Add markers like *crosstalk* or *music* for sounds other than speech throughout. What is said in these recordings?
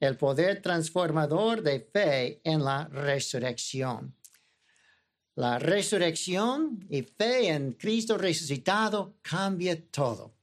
el poder transformador de fe en la resurrección. La resurrección y fe en Cristo resucitado cambia todo.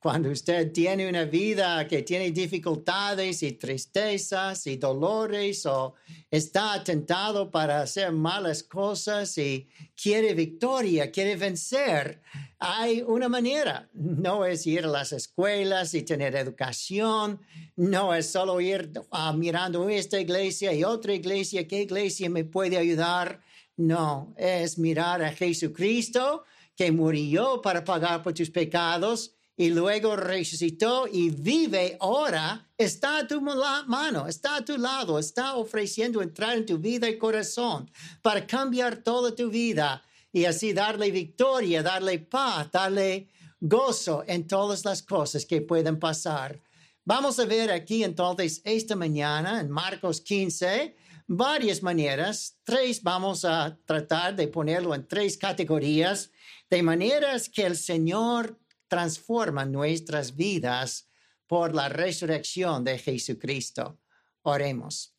Cuando usted tiene una vida que tiene dificultades y tristezas y dolores o está tentado para hacer malas cosas y quiere victoria, quiere vencer, hay una manera. No es ir a las escuelas y tener educación, no es solo ir ah, mirando esta iglesia y otra iglesia, ¿qué iglesia me puede ayudar? No, es mirar a Jesucristo que murió para pagar por tus pecados y luego resucitó y vive ahora, está a tu mano, está a tu lado, está ofreciendo entrar en tu vida y corazón para cambiar toda tu vida y así darle victoria, darle paz, darle gozo en todas las cosas que pueden pasar. Vamos a ver aquí entonces esta mañana en Marcos 15 varias maneras, tres vamos a tratar de ponerlo en tres categorías, de maneras que el Señor transforma nuestras vidas por la resurrección de Jesucristo. Oremos.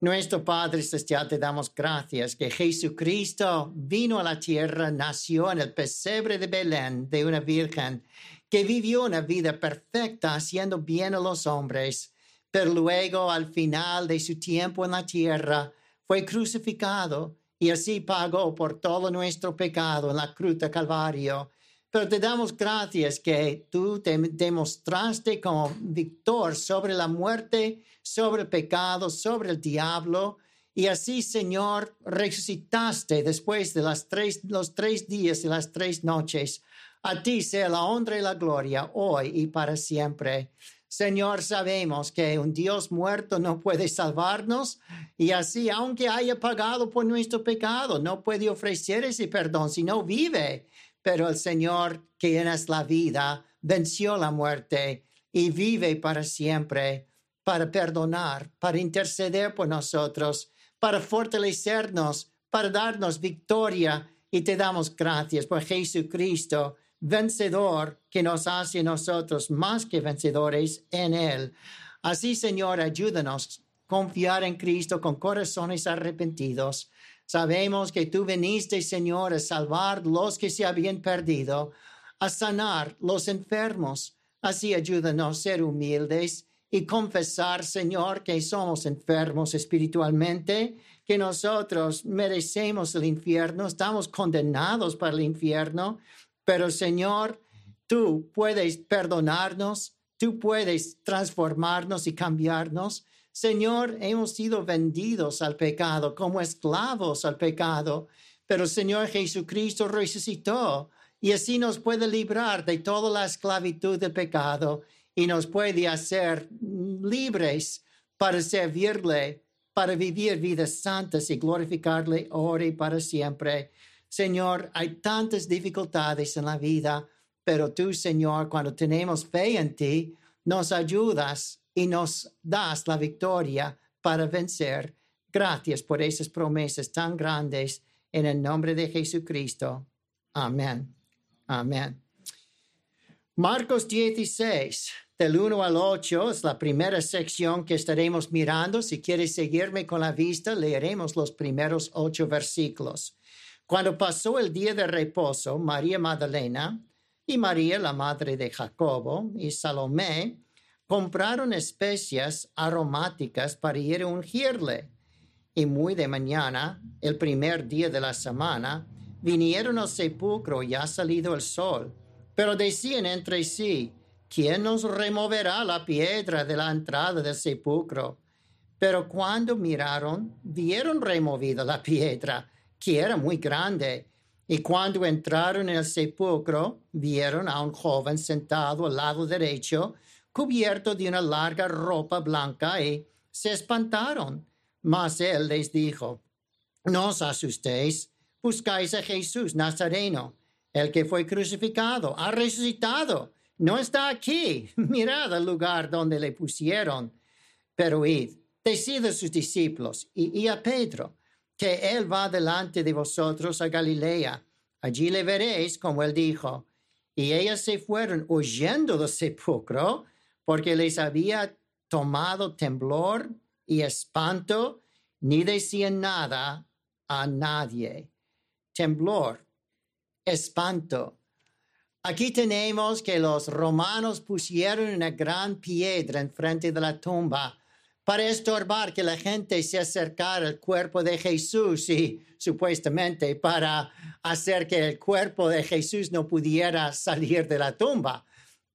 Nuestro Padre Celestial, te damos gracias que Jesucristo vino a la tierra, nació en el pesebre de Belén de una virgen que vivió una vida perfecta haciendo bien a los hombres, pero luego al final de su tiempo en la tierra fue crucificado y así pagó por todo nuestro pecado en la cruz de Calvario pero te damos gracias que tú te demostraste como victor sobre la muerte, sobre el pecado, sobre el diablo. Y así, Señor, resucitaste después de las tres, los tres días y las tres noches. A ti sea la honra y la gloria hoy y para siempre. Señor, sabemos que un Dios muerto no puede salvarnos y así, aunque haya pagado por nuestro pecado, no puede ofrecer ese perdón si no vive pero el Señor, que es la vida, venció la muerte y vive para siempre para perdonar, para interceder por nosotros, para fortalecernos, para darnos victoria. Y te damos gracias por Jesucristo, vencedor, que nos hace nosotros más que vencedores en Él. Así, Señor, ayúdanos a confiar en Cristo con corazones arrepentidos Sabemos que tú viniste, Señor, a salvar los que se habían perdido, a sanar los enfermos. Así ayúdanos a ser humildes y confesar, Señor, que somos enfermos espiritualmente, que nosotros merecemos el infierno, estamos condenados para el infierno, pero Señor, tú puedes perdonarnos, tú puedes transformarnos y cambiarnos. Señor, hemos sido vendidos al pecado, como esclavos al pecado, pero Señor Jesucristo resucitó y así nos puede librar de toda la esclavitud del pecado y nos puede hacer libres para servirle, para vivir vidas santas y glorificarle ahora y para siempre. Señor, hay tantas dificultades en la vida, pero tú, Señor, cuando tenemos fe en ti, nos ayudas y nos das la victoria para vencer. Gracias por esas promesas tan grandes en el nombre de Jesucristo. Amén. Amén. Marcos 16, del 1 al 8, es la primera sección que estaremos mirando. Si quieres seguirme con la vista, leeremos los primeros ocho versículos. Cuando pasó el día de reposo, María Magdalena y María, la madre de Jacobo, y Salomé, compraron especias aromáticas para ir a ungirle. Y muy de mañana, el primer día de la semana, vinieron al sepulcro y ha salido el sol. Pero decían entre sí, ¿quién nos removerá la piedra de la entrada del sepulcro? Pero cuando miraron, vieron removida la piedra, que era muy grande. Y cuando entraron en el sepulcro, vieron a un joven sentado al lado derecho, cubierto de una larga ropa blanca y se espantaron. Mas él les dijo, no os asustéis, buscáis a Jesús Nazareno, el que fue crucificado, ha resucitado, no está aquí, *laughs* mirad el lugar donde le pusieron. Pero id, decid a sus discípulos y, y a Pedro, que él va delante de vosotros a Galilea, allí le veréis como él dijo. Y ellas se fueron huyendo del sepulcro porque les había tomado temblor y espanto, ni decían nada a nadie. Temblor, espanto. Aquí tenemos que los romanos pusieron una gran piedra enfrente de la tumba para estorbar que la gente se acercara al cuerpo de Jesús y supuestamente para hacer que el cuerpo de Jesús no pudiera salir de la tumba.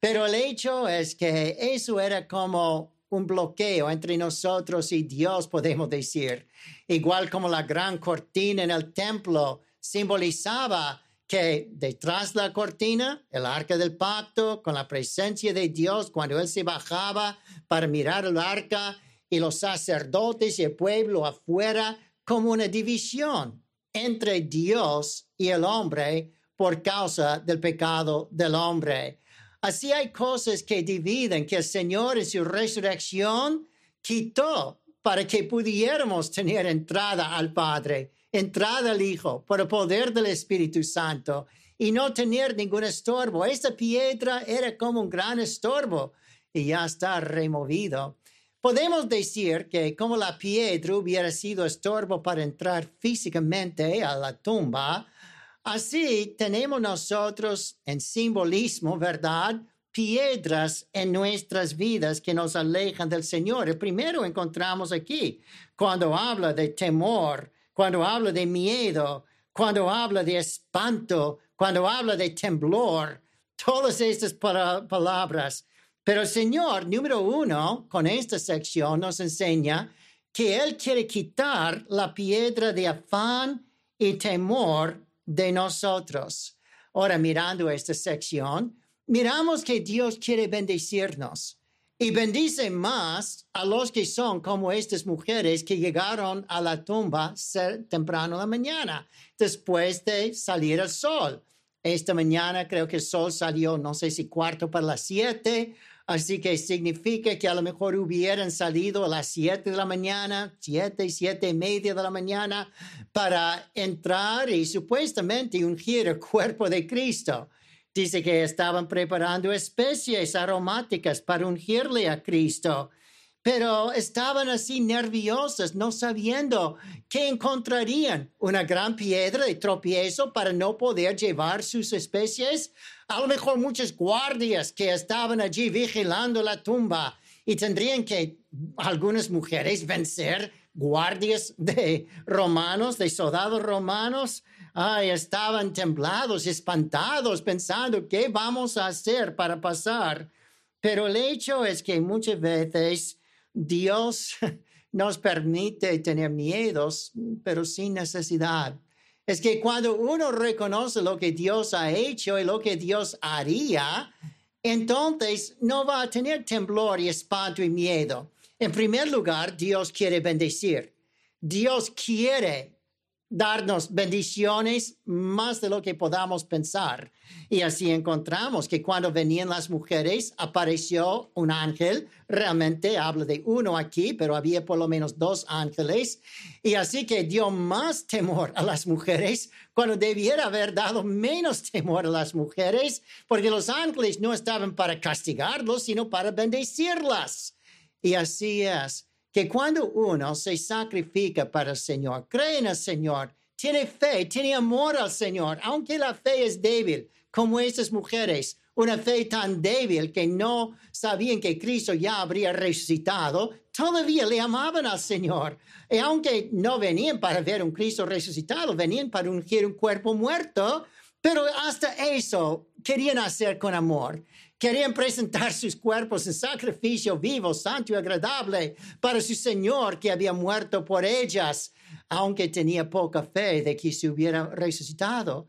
Pero el hecho es que eso era como un bloqueo entre nosotros y Dios, podemos decir. Igual como la gran cortina en el templo simbolizaba que detrás de la cortina, el arca del pacto, con la presencia de Dios, cuando Él se bajaba para mirar el arca, y los sacerdotes y el pueblo afuera como una división entre Dios y el hombre por causa del pecado del hombre. Así hay cosas que dividen que el Señor en su resurrección quitó para que pudiéramos tener entrada al Padre, entrada al Hijo, por el poder del Espíritu Santo y no tener ningún estorbo. Esta piedra era como un gran estorbo y ya está removido. Podemos decir que como la piedra hubiera sido estorbo para entrar físicamente a la tumba, así tenemos nosotros en simbolismo, ¿verdad? Piedras en nuestras vidas que nos alejan del Señor. El primero encontramos aquí, cuando habla de temor, cuando habla de miedo, cuando habla de espanto, cuando habla de temblor, todas estas palabras pero el Señor, número uno, con esta sección nos enseña que Él quiere quitar la piedra de afán y temor de nosotros. Ahora, mirando esta sección, miramos que Dios quiere bendecirnos y bendice más a los que son como estas mujeres que llegaron a la tumba temprano en la mañana, después de salir el sol. Esta mañana creo que el sol salió, no sé si cuarto para las siete Así que significa que a lo mejor hubieran salido a las siete de la mañana, siete, siete y media de la mañana, para entrar y supuestamente ungir el cuerpo de Cristo. Dice que estaban preparando especies aromáticas para ungirle a Cristo pero estaban así nerviosas, no sabiendo qué encontrarían. Una gran piedra de tropiezo para no poder llevar sus especies. A lo mejor muchas guardias que estaban allí vigilando la tumba y tendrían que algunas mujeres vencer guardias de romanos, de soldados romanos. Ay, estaban temblados, espantados, pensando qué vamos a hacer para pasar. Pero el hecho es que muchas veces Dios *laughs* nos permite tener miedos, pero sin necesidad. Es que cuando uno reconoce lo que Dios ha hecho y lo que Dios haría, entonces no va a tener temblor y espanto y miedo. En primer lugar, Dios quiere bendecir. Dios quiere darnos bendiciones más de lo que podamos pensar. Y así encontramos que cuando venían las mujeres apareció un ángel, realmente habla de uno aquí, pero había por lo menos dos ángeles, y así que dio más temor a las mujeres cuando debiera haber dado menos temor a las mujeres, porque los ángeles no estaban para castigarlos, sino para bendecirlas. Y así es que cuando uno se sacrifica para el Señor, cree en el Señor, tiene fe, tiene amor al Señor, aunque la fe es débil, como esas mujeres, una fe tan débil que no sabían que Cristo ya habría resucitado, todavía le amaban al Señor. Y aunque no venían para ver un Cristo resucitado, venían para ungir un cuerpo muerto, pero hasta eso querían hacer con amor. Querían presentar *laughs* sus cuerpos en sacrificio vivo, santo y agradable para su Señor que había muerto por ellas, aunque tenía poca fe de que se hubiera resucitado.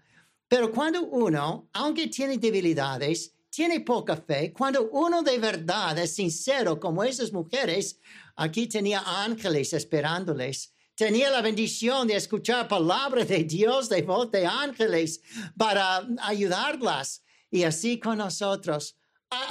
Pero cuando uno, aunque tiene debilidades, tiene poca fe, cuando uno de verdad es sincero como esas mujeres, aquí tenía ángeles esperándoles. Tenía la bendición de escuchar palabras de Dios de voz de ángeles para ayudarlas. Y así con nosotros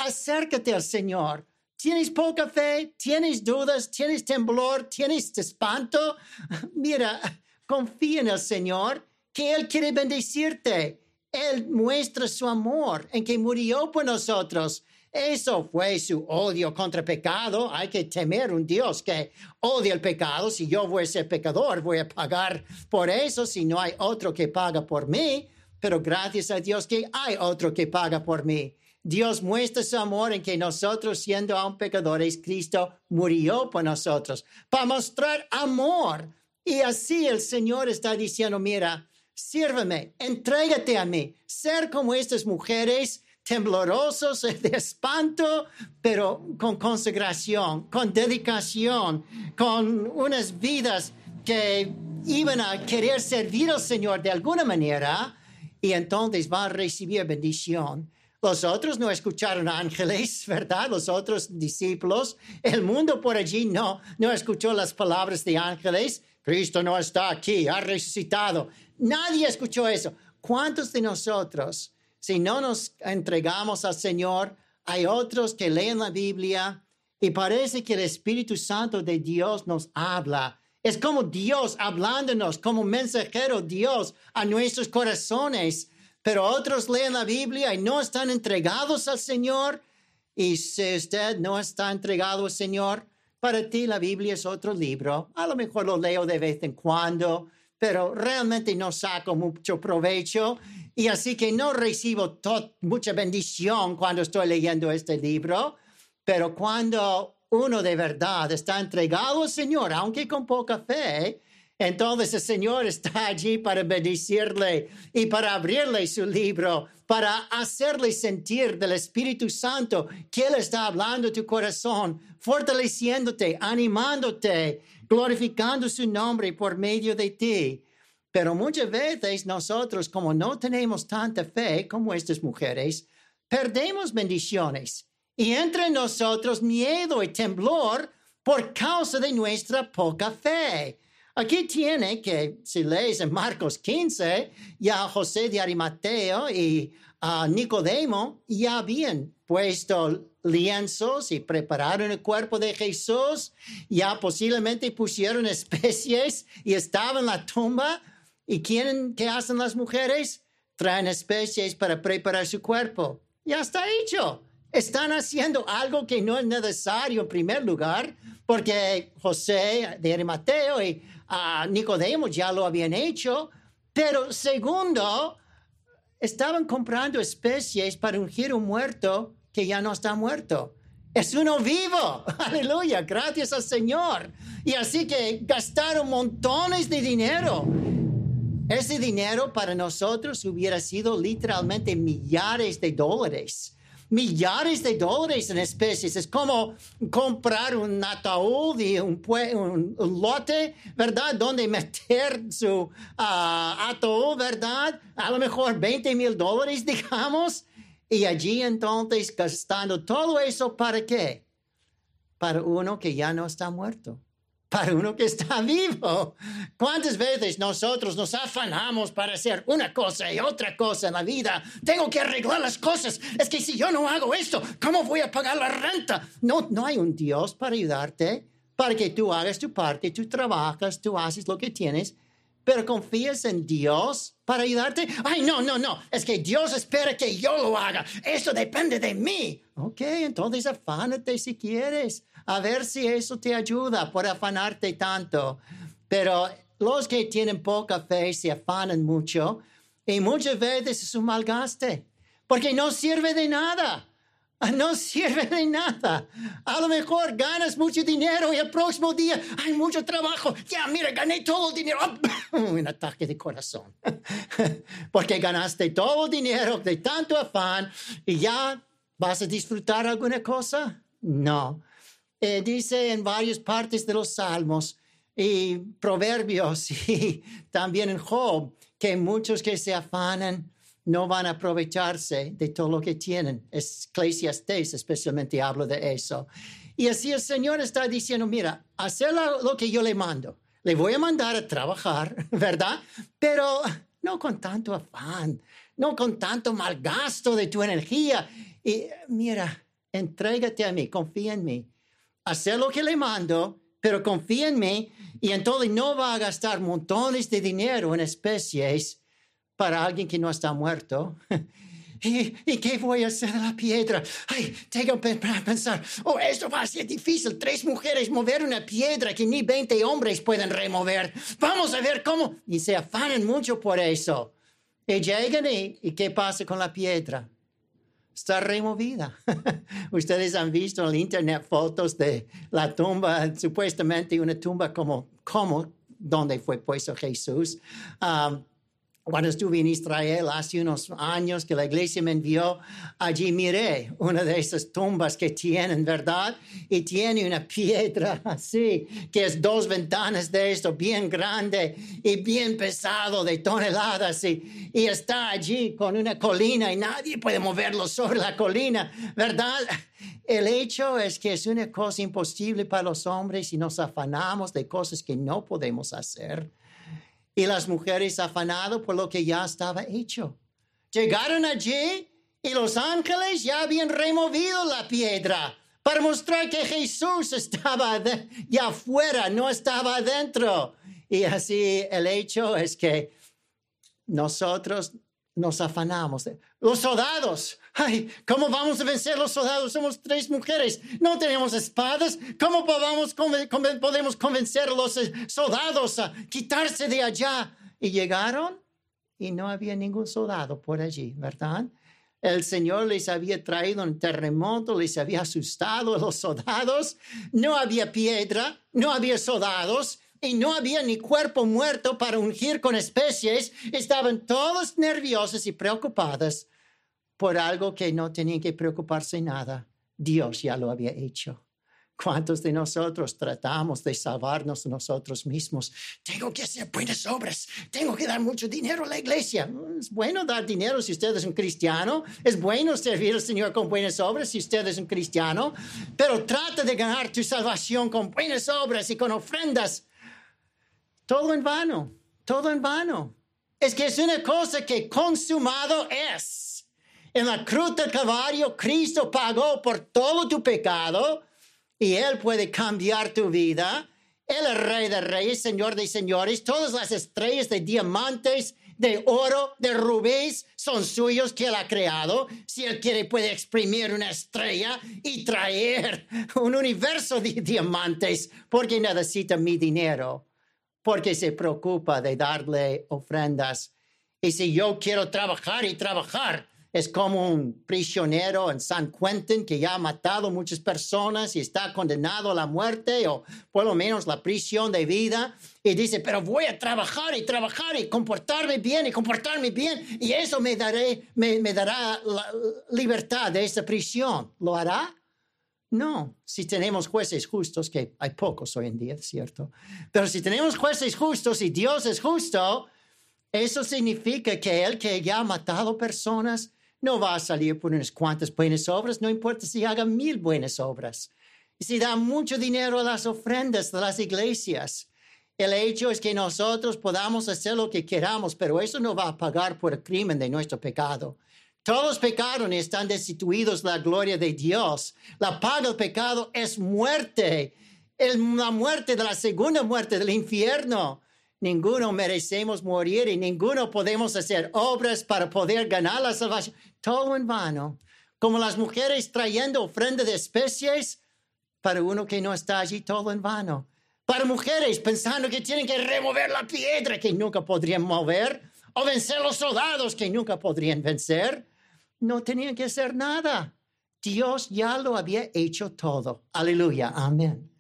acércate al Señor. ¿Tienes poca fe? ¿Tienes dudas? ¿Tienes temblor? ¿Tienes espanto? *laughs* Mira, confía en el Señor, que Él quiere bendecirte. Él muestra su amor en que murió por nosotros. Eso fue su odio contra pecado. Hay que temer un Dios que odia el pecado. Si yo voy a ser pecador, voy a pagar por eso si no hay otro que paga por mí. Pero gracias a Dios que hay otro que paga por mí. Dios muestra su amor en que nosotros, siendo aún pecadores, Cristo murió por nosotros para mostrar amor. Y así el Señor está diciendo, mira, sírveme, entrégate a mí, ser como estas mujeres temblorosos *laughs* de espanto, pero con consagración, con dedicación, con unas vidas que iban a querer servir al Señor de alguna manera y entonces van a recibir bendición. Los otros no escucharon ángeles, ¿verdad? Los otros discípulos. El mundo por allí no, no escuchó las palabras de ángeles. Cristo no está aquí, ha resucitado. Nadie escuchó eso. ¿Cuántos de nosotros si no nos entregamos al Señor, hay otros que leen la Biblia y parece que el Espíritu Santo de Dios nos habla. Es como Dios hablándonos, como mensajero Dios a nuestros corazones. Pero otros leen la Biblia y no están entregados al Señor. Y si usted no está entregado al Señor, para ti la Biblia es otro libro. A lo mejor lo leo de vez en cuando, pero realmente no saco mucho provecho y así que no recibo mucha bendición cuando estoy leyendo este libro, pero cuando uno de verdad está entregado al Señor, aunque con poca fe, entonces el Señor está *laughs* allí para bendecirle y para abrirle su libro, para hacerle sentir del Espíritu Santo que Él está hablando a tu corazón, fortaleciéndote, animándote, glorificando su nombre por medio de ti. Pero muchas veces nosotros, como no tenemos tanta fe como estas mujeres, perdemos bendiciones y entre nosotros miedo y temblor por causa de nuestra poca fe. Aquí tiene que, si lees en Marcos 15, ya José de Arimateo y a Nicodemo ya habían puesto lienzos y prepararon el cuerpo de Jesús, ya posiblemente pusieron *laughs* especies y estaba en la tumba ¿Y quieren, qué hacen las mujeres? Traen especies para preparar su cuerpo. Ya está hecho. Están haciendo algo que no es necesario en primer lugar, porque José de Arimateo y uh, Nicodemo ya lo habían hecho. Pero segundo, estaban comprando especies para ungir un muerto que ya no está muerto. Es uno vivo. *laughs* Aleluya. Gracias al Señor. Y así que gastaron montones de dinero ese dinero para nosotros hubiera sido literalmente millares de dólares. Millares de dólares en especies. Es como comprar un ataúd y un, lote, ¿verdad? Donde meter su ah, ataúd, ¿verdad? A lo mejor 20 mil dólares, *laughs* digamos. Y allí entonces gastando todo eso para qué? Para uno que ya no está muerto para uno que está vivo. ¿Cuántas veces nosotros nos afanamos para hacer una cosa y otra cosa en la vida? Tengo que arreglar las cosas. Es que si yo no hago esto, ¿cómo voy a pagar la renta? No, no hay un Dios para ayudarte, para que tú hagas tu parte, tú trabajas, tú haces lo que tienes, pero confías en Dios para ayudarte. Ay, no, no, no. Es que Dios espera que yo lo haga. Eso depende de mí. Ok, entonces afánate si quieres a ver si eso te ayuda por afanarte tanto. Pero los que tienen poca fe se afanan mucho y muchas veces es un malgaste, porque no sirve de nada. *laughs* No sirve de nada. A lo mejor ganas mucho dinero y el próximo día hay mucho trabajo. Ya, mira, gané todo el dinero. *laughs* un ataque de corazón. *laughs* Porque ganaste todo el dinero de tanto afán y ya vas a disfrutar alguna cosa. No. Eh, dice en varias partes de los salmos y proverbios *laughs* y también en Job que muchos que se afanan no van a aprovecharse de todo lo que tienen. Eclesiastes especialmente habla de eso. Y así el Señor está diciendo, mira, hacer lo que yo le mando. Le voy a mandar a trabajar, *laughs* ¿verdad? Pero no con tanto afán, no con tanto malgasto de tu energía. Y mira, entrégate a mí, confía en mí hacer lo que le mando, pero confía en mí y entonces no va a gastar montones de dinero en especies para alguien que no está muerto. *laughs* ¿y, ¿y qué voy a hacer de la piedra? Ay, tengo que pensar, oh, esto va a ser difícil. Tres mujeres mover una piedra que ni 20 hombres pueden remover. Vamos a ver cómo. Y se afanan mucho por eso. Y llegan y, ¿y qué pasa con la piedra? Está removida. *laughs* Ustedes han visto en el internet fotos de la tumba, supuestamente una tumba como, como donde fue puesto Jesús. Um, cuando estuve en Israel hace unos años que la iglesia me envió, allí miré una de esas tumbas que tienen, ¿verdad? Y tiene una piedra *laughs* así, que es dos ventanas de esto, bien grande y bien pesado, de toneladas, y, y está allí con una colina y nadie puede moverlo sobre la colina, ¿verdad? El hecho es que es una cosa imposible para los hombres y nos afanamos de cosas que no podemos hacer y las mujeres afanadas por lo que ya estaba hecho. Llegaron allí y los ángeles ya habían removido la piedra para mostrar que Jesús estaba ya afuera, no estaba adentro. Y así el hecho es que nosotros nos afanamos. Los soldados, ay, ¿cómo vamos a vencer los soldados? Somos tres mujeres, no tenemos espadas. ¿Cómo podemos, podemos convencer a los soldados a quitarse de allá? Y llegaron y no había ningún soldado por allí, ¿verdad? El Señor les había traído un terremoto, les había asustado a los soldados. No había piedra, no había soldados, y no había ni cuerpo muerto para ungir con especies, estaban todos nerviosos y preocupados por algo que no tenían que preocuparse nada. Dios ya lo había hecho. ¿Cuántos de nosotros tratamos de salvarnos nosotros mismos? Tengo que hacer buenas obras, tengo que dar mucho dinero a la iglesia. Es bueno dar dinero si usted es un cristiano, es bueno servir al Señor con buenas obras si usted es un cristiano, pero trata de ganar tu salvación con buenas obras y con ofrendas todo en vano, todo en vano. Es que es una cosa que consumado es. En la cruz del Calvario, Cristo pagó por todo tu pecado y Él puede cambiar tu vida. Él es Rey de Reyes, Señor de Señores. Todas las estrellas de diamantes, de oro, de rubíes son suyos que Él ha creado. Si Él quiere, puede exprimir una estrella y traer un universo de diamantes porque necesita mi dinero porque se preocupa de darle ofrendas. Y si yo quiero trabajar y trabajar, es como un prisionero en San Quentin que ya ha matado muchas personas y está condenado a la muerte o por lo menos la prisión de vida y dice, pero voy a trabajar y trabajar y comportarme bien y comportarme bien y eso me, daré, me, me dará libertad de esa prisión. ¿Lo hará? No, si tenemos jueces justos, que hay pocos hoy en día, ¿cierto? Pero si tenemos jueces justos y Dios es justo, eso significa que el que ya ha matado personas no va a salir por unas cuantas buenas obras, no importa si haga mil buenas obras. Y si da mucho dinero a las ofrendas de las iglesias, el hecho es que nosotros podamos hacer lo que queramos, pero eso no va a pagar por el crimen de nuestro pecado. Todos pecaron y están destituidos de la gloria de Dios. La paga del pecado es muerte, la muerte de la segunda muerte del infierno. Ninguno merecemos morir y ninguno podemos hacer obras para poder ganar la salvación. Todo en vano. Como las mujeres trayendo ofrenda de especies para uno que no está allí, todo en vano. Para mujeres pensando que tienen que remover la piedra que nunca podrían mover o vencer los soldados que nunca podrían vencer no tenían que hacer nada. Dios ya lo había hecho todo. Aleluya, amén.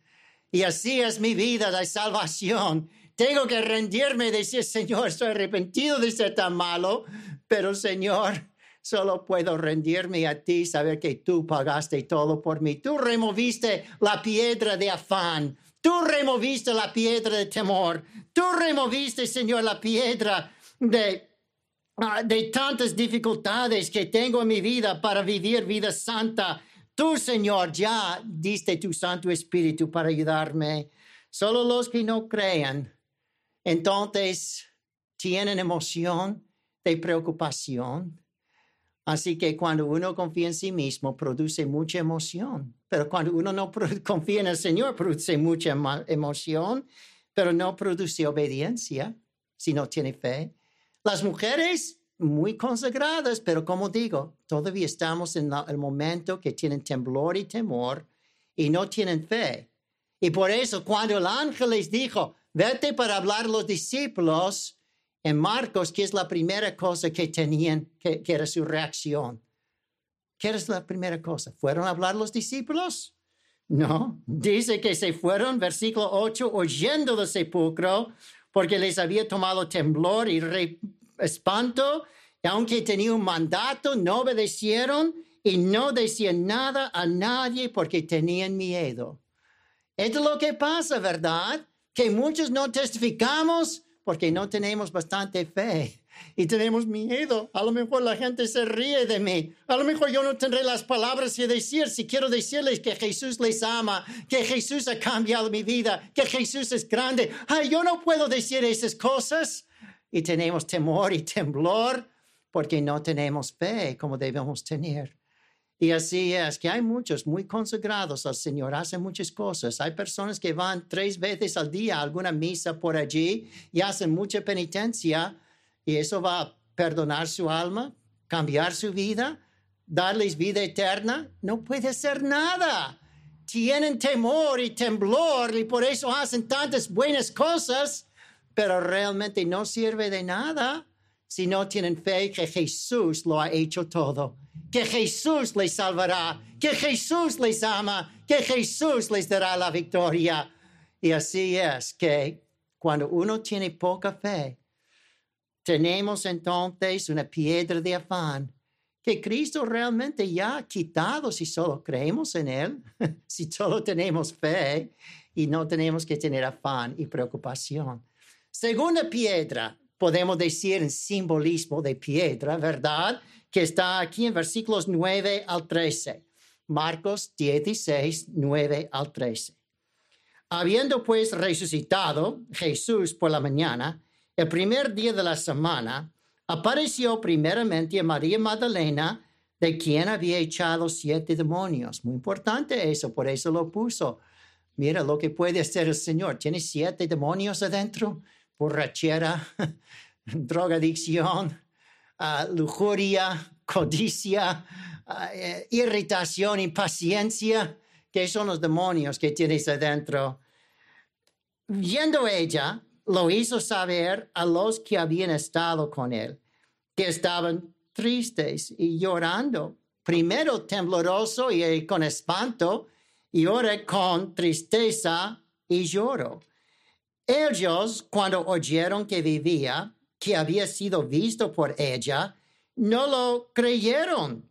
Y así es mi vida de salvación. Tengo que rendirme y decir, Señor, estoy arrepentido de ser tan malo, pero Señor, solo puedo rendirme a ti, saber que tú pagaste todo por mí. Tú removiste la piedra de afán. Tú removiste la piedra de temor. Tú removiste, Señor, la piedra de Ah, de tantas dificultades que tengo en mi vida para vivir vida santa. Tú, Señor, ya diste tu Santo Espíritu para ayudarme. Solo los que no crean, entonces tienen emoción de preocupación. Así que cuando uno confía en sí mismo, produce mucha emoción. Pero cuando uno no *laughs* confía en el Señor, produce mucha emoción, pero no produce obediencia si no tiene fe. Las mujeres muy consagradas, pero como digo, todavía estamos en el momento que tienen temblor y temor y no tienen fe. Y por eso cuando el ángel les dijo, vete para hablar a los discípulos, en Marcos, que es la primera cosa que tenían, que, que era su reacción. ¿Qué es la primera cosa? ¿Fueron a hablar los discípulos? No, dice que se fueron, versículo 8, oyendo del sepulcro, porque les había tomado temblor y espanto, y aunque tenía un mandato, no obedecieron y no decían nada a nadie porque tenían miedo. Esto es lo que pasa, ¿verdad? Que muchos no testificamos porque no tenemos bastante fe y tenemos miedo. A lo mejor la gente se ríe de mí. A lo mejor yo no tendré las palabras que decir si quiero decirles que Jesús les ama, que Jesús ha cambiado mi vida, que Jesús es grande. Ay, yo no puedo decir esas cosas. Y tenemos temor y temblor porque no tenemos fe como debemos tener. Y así es que hay muchos muy consagrados al Señor, hacen muchas cosas. Hay personas que van tres veces al día a alguna misa por allí y hacen mucha penitencia y eso va a perdonar su alma, cambiar su vida, darles vida eterna. No puede hacer nada. Tienen temor y temblor y por eso hacen tantas buenas cosas, pero realmente no sirve de nada si no tienen fe que Jesús lo ha hecho todo que Jesús les salvará, que Jesús les ama, que Jesús les dará la victoria. Y así es que cuando uno tiene poca fe, tenemos entonces una piedra de afán que Cristo realmente ya ha quitado si solo creemos en Él, *laughs* si solo tenemos fe y no tenemos que tener afán y preocupación. Segunda piedra, podemos decir en simbolismo de piedra, ¿verdad? que está aquí en versículos 9 al 13. Marcos 16, 9 al 13. Habiendo pues resucitado Jesús por la mañana, el primer día de la semana, apareció primeramente a María Magdalena, de quien había echado siete demonios. Muy importante eso, por eso lo puso. Mira lo que puede hacer el Señor. Tiene siete demonios adentro, borrachera, *laughs* drogadicción, lujuria, codicia, eh, irritación, impaciencia, que son los demonios que tienes adentro. Viendo ella, lo hizo saber a los que habían estado con él, que estaban tristes y llorando, primero tembloroso y con espanto, y ahora con tristeza y lloro. Ellos, cuando oyeron que vivía, que había sido visto por ella, no lo creyeron.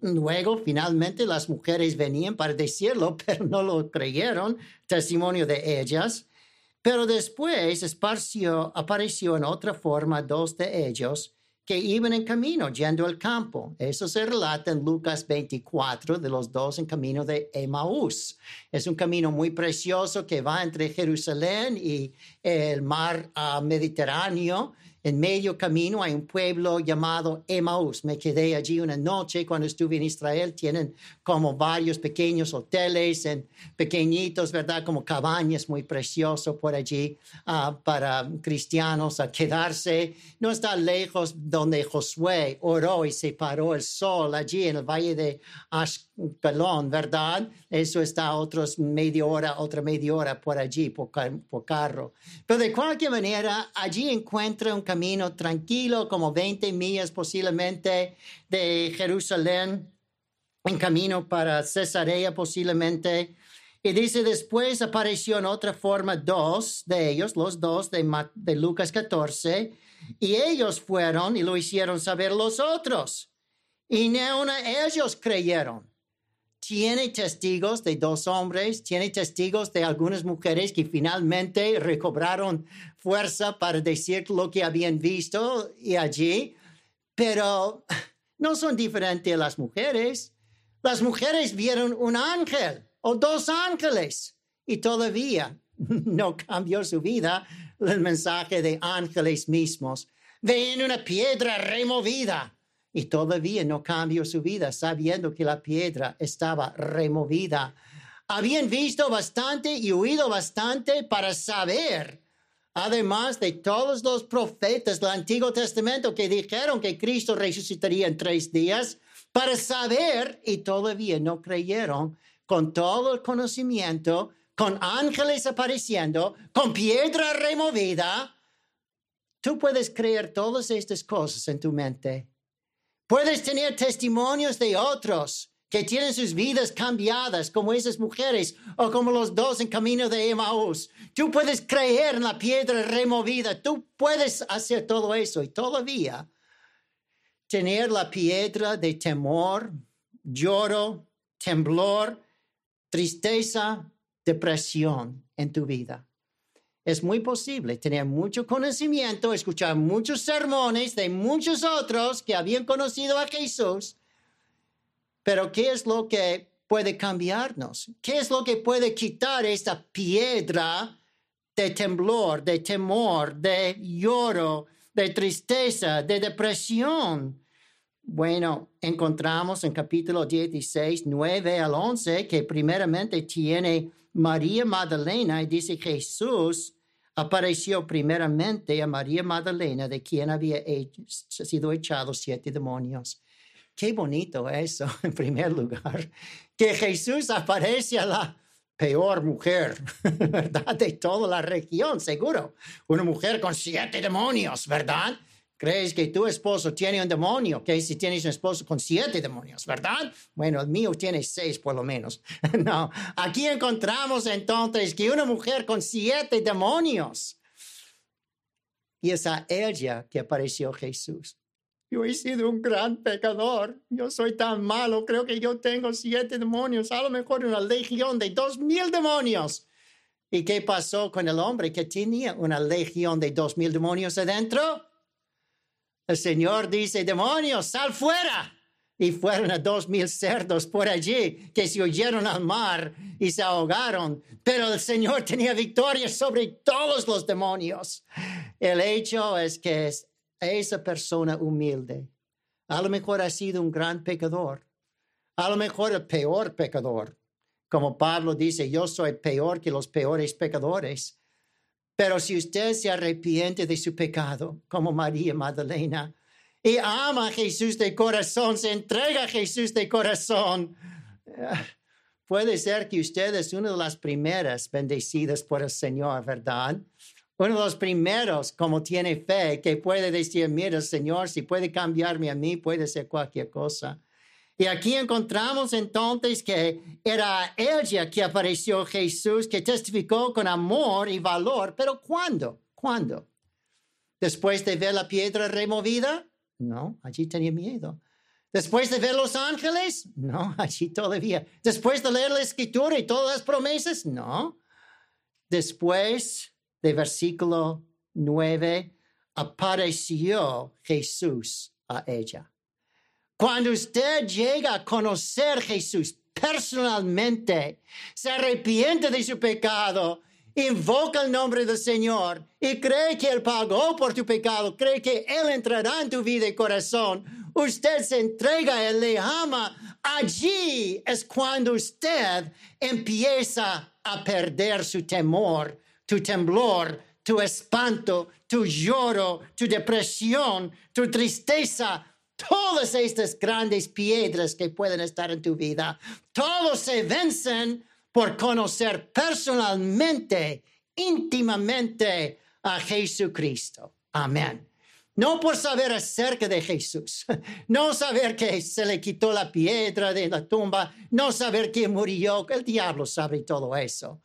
Luego, finalmente, las mujeres venían para decirlo, *laughs* pero no lo creyeron, testimonio de ellas. Pero después apareció, apareció en otra forma dos de ellos que iban en camino, yendo al campo. Eso se relata en Lucas 24, de los dos en camino de Emaús. Es un camino muy precioso que va entre Jerusalén y el mar uh, Mediterráneo en medio camino hay un pueblo llamado Emmaus. Me quedé allí una noche cuando estuve en Israel. Tienen como varios pequeños hoteles en pequeñitos, ¿verdad? Como cabañas muy precioso por allí ah, para cristianos a quedarse. No está lejos donde Josué oró y se paró el sol allí en el valle de Ashkelon, ¿verdad? Eso está otros media hora, otra media hora por allí, por, por carro. Pero de cualquier manera, allí encuentra un camino camino tranquilo, como 20 millas posiblemente de Jerusalén, en camino para Cesarea posiblemente. Y dice, después apareció en otra forma dos de ellos, los dos de, de Lucas 14, y ellos fueron y lo hicieron saber los otros. Y no una ellos creyeron tiene testigos de dos hombres, tiene testigos de algunas mujeres que finalmente recobraron fuerza para decir lo que habían visto y allí, pero no son diferentes a las mujeres. Las mujeres vieron un ángel o dos ángeles y todavía *laughs* no cambió su vida el mensaje de ángeles mismos. Ven una piedra removida y todavía no cambió su vida sabiendo que la piedra estaba removida. Habían visto bastante y oído bastante para saber Además de todos los profetas del Antiguo Testamento que dijeron que Cristo resucitaría en tres días, para saber, y todavía no creyeron, con todo el conocimiento, con ángeles apareciendo, con piedra removida, tú puedes creer todas estas cosas en tu mente. Puedes tener testimonios de otros que tienen sus vidas cambiadas, como esas mujeres o como los dos en camino de Emmaus. Tú puedes creer en la piedra removida, tú puedes hacer todo eso y todavía tener la piedra de temor, lloro, temblor, tristeza, depresión en tu vida. Es muy posible tener mucho conocimiento, escuchar muchos sermones de muchos otros que habían conocido a Jesús, pero ¿qué es lo que puede cambiarnos? ¿Qué es lo que puede quitar esta piedra de temblor, de temor, de lloro, de tristeza, de depresión? Bueno, encontramos en capítulo 16, 9 al 11, que primeramente tiene María Magdalena y dice Jesús apareció primeramente a María Magdalena, de quien había sido echado siete demonios. Qué bonito eso, *laughs* en primer lugar, que Jesús aparece a la peor mujer, *laughs* ¿verdad? De toda la región, seguro. Una mujer con siete demonios, ¿verdad? Crees que tu esposo tiene un demonio, que si tienes un esposo con siete demonios, ¿verdad? Bueno, el mío tiene seis por lo menos. *laughs* no, aquí encontramos entonces que una mujer con siete demonios. Y es a ella que apareció Jesús. Yo he sido un gran pecador. Yo soy tan malo. Creo que yo tengo siete demonios, a lo mejor una legión de dos mil demonios. ¿Y qué pasó con el hombre que tenía una legión de dos mil demonios adentro? El Señor dice, demonios, sal fuera. Y fueron a dos mil cerdos por allí que se oyeron al mar y se ahogaron. Pero el Señor tenía victoria sobre todos los demonios. El hecho es que esa persona humilde a lo mejor ha sido un gran pecador. A lo mejor el peor pecador. Como Pablo dice, yo soy peor que los peores pecadores. Pero si usted se arrepiente de su pecado, como María Magdalena, y ama a Jesús de corazón, se entrega a Jesús de corazón, puede ser que usted es una de las primeras bendecidas por el Señor, ¿verdad? Uno de los primeros, como tiene fe, que puede decir, mira, Señor, si puede cambiarme a mí, puede ser cualquier cosa. Y aquí encontramos entonces que era ella que apareció Jesús, que testificó con amor y valor, pero ¿cuándo? ¿Cuándo? ¿Después de ver la piedra removida? No, allí tenía miedo. ¿Después de ver los ángeles? No, *laughs* allí todavía. ¿Después de leer la escritura y todas las promesas? No. Después de versículo 9, apareció Jesús a ella. Cuando usted llega a conocer a Jesús personalmente, se arrepiente de su pecado, invoca el nombre del Señor y cree que Él pagó por tu pecado, cree que Él entrará en tu vida y corazón, usted se entrega, Él le ama. Allí es cuando usted empieza a perder su temor, tu temblor, tu espanto, tu lloro, tu depresión, tu tristeza, todas estas grandes piedras que pueden estar en tu vida, todos se vencen por conocer personalmente, íntimamente a Jesucristo. Amén. No por saber acerca de Jesús, *laughs* no saber que se le quitó la piedra de la tumba, no saber que murió, el diablo sabe todo eso.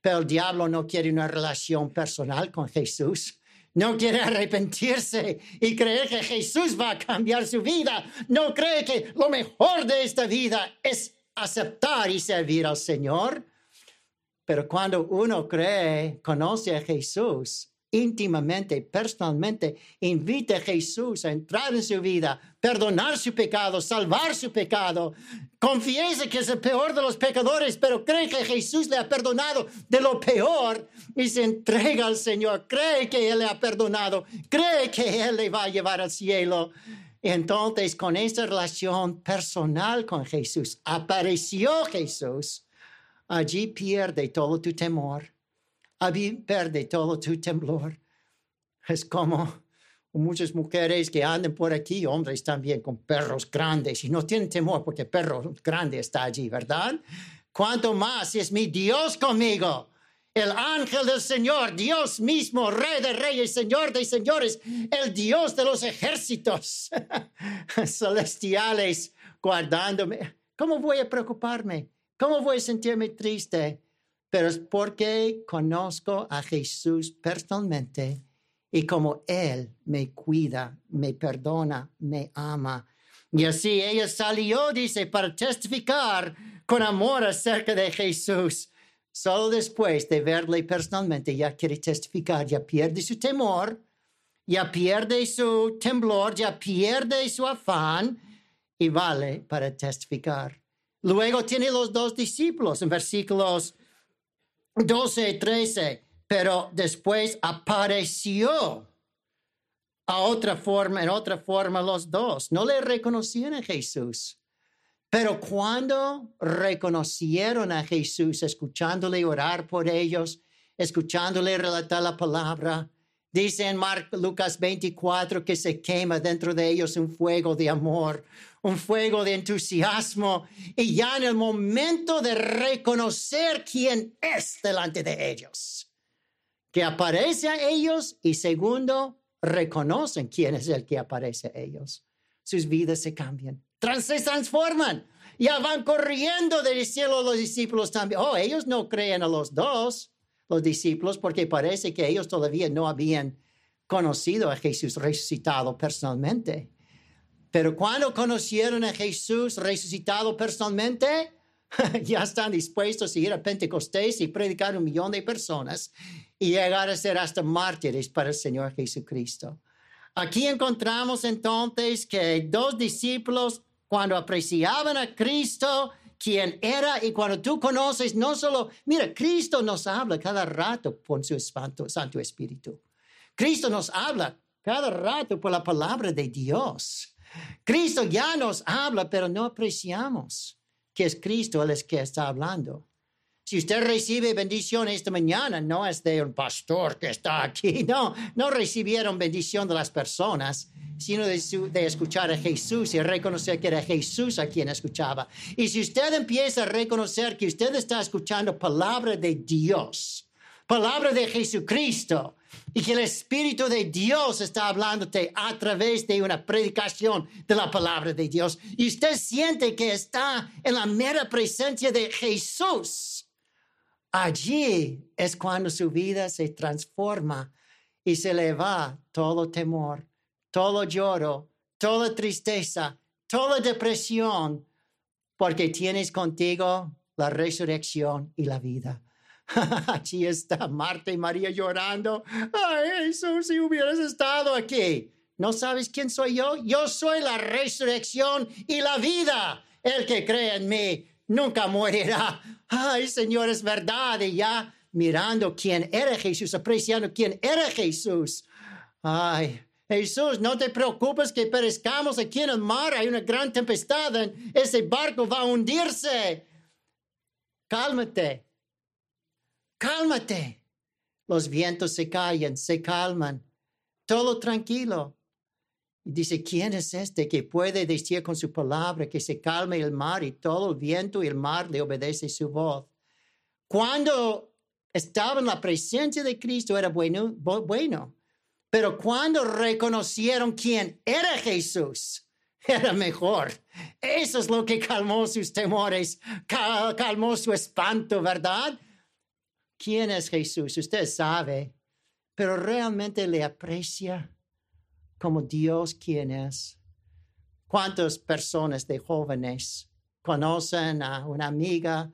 Pero el diablo no quiere una relación personal con Jesús no quiere arrepentirse y cree que Jesús va a cambiar su vida. No cree que lo mejor de esta vida es aceptar y servir al Señor. Pero cuando uno cree, conoce a Jesús, íntimamente, personalmente, invite a Jesús a entrar en su vida, perdonar su pecado, salvar su pecado. Confiese que es el peor de los pecadores, pero cree que Jesús le ha perdonado de lo peor y se entrega al Señor. Cree que Él le ha perdonado, cree que Él le va a llevar al cielo. Entonces, con esta relación personal con Jesús, apareció Jesús, allí pierde todo tu temor pierde todo tu temblor. Es como muchas mujeres que andan por aquí, hombres también con perros grandes y no tienen temor porque perro grande está allí, ¿verdad? ¿Cuánto más es mi Dios conmigo? El ángel del Señor, Dios mismo, Rey de Reyes, Señor de Señores, el Dios de los ejércitos *laughs* celestiales, guardándome. ¿Cómo voy a preocuparme? ¿Cómo voy a sentirme triste? Pero es porque conozco a Jesús personalmente y como Él me cuida, me perdona, me ama. Y así ella salió, dice, para testificar con amor acerca de Jesús. Solo después de verle personalmente ya quiere testificar, ya pierde su temor, ya pierde su temblor, ya pierde su afán y vale para testificar. Luego tiene los dos discípulos en versículos 12 y 13 pero después apareció a otra forma, en otra forma los dos. No le reconocían a Jesús. Pero cuando reconocieron a Jesús, escuchándole orar por ellos, escuchándole relatar la palabra, dice en Lucas 24 que se quema dentro de ellos un fuego de amor, un fuego de entusiasmo, y ya en el momento de reconocer quién es delante de ellos que aparece a ellos y segundo, reconocen quién es el que aparece a ellos. Sus vidas se cambian, se transforman. Ya van corriendo del cielo los discípulos también. Oh, ellos no creen a los dos, los discípulos, porque parece que ellos todavía no habían conocido a Jesús resucitado personalmente. Pero cuando conocieron a Jesús resucitado personalmente, *laughs* ya están dispuestos a ir a Pentecostés y predicar a un millón de personas y llegar a ser hasta mártires para el Señor Jesucristo. Aquí encontramos entonces que dos discípulos, cuando apreciaban a Cristo, quien era, y cuando tú conoces, no solo, mira, Cristo nos habla cada rato por su Santo, Santo Espíritu. Cristo nos habla cada rato por la palabra de Dios. Cristo ya nos habla, pero no apreciamos que es Cristo el que está hablando. Si usted recibe bendición esta mañana, no es de un pastor que está aquí, *laughs* no, no recibieron bendición de las personas, sino de, de, escuchar a Jesús y reconocer que era Jesús a quien escuchaba. Y si usted empieza a reconocer que usted está escuchando palabra de Dios, palabra de Jesucristo, y que el Espíritu de Dios está hablándote a través de una predicación de la palabra de Dios, y usted siente que está en la mera presencia de Jesús, Allí es cuando su vida se transforma y se le va todo temor, todo lloro, toda tristeza, toda depresión, porque tienes contigo la resurrección y la vida. *laughs* Allí está Marta y María llorando. Ay, Jesús, si hubieras estado aquí. ¿No sabes quién soy yo? Yo soy la resurrección y la vida. El que cree en mí nunca morirá. Ay, Señor, es verdad. Y ya mirando quién era Jesús, apreciando quién era Jesús. Ay, Jesús, no te preocupes que perezcamos aquí en el mar. Hay una gran tempestad. Ese barco va a hundirse. Cálmate. Cálmate. Los vientos se callan, se calman. Todo tranquilo. Dice, ¿quién es este que puede decir con su palabra que se calme el mar y todo el viento y el mar le obedece su voz? Cuando estaba en la presencia de Cristo era bueno, bueno, pero cuando reconocieron quién era Jesús, *laughs* era mejor. Eso es lo que calmó sus temores, calmó su espanto, ¿verdad? ¿Quién es Jesús? Usted sabe, pero realmente le aprecia como Dios quien es. ¿Cuántas personas de jóvenes conocen a una amiga?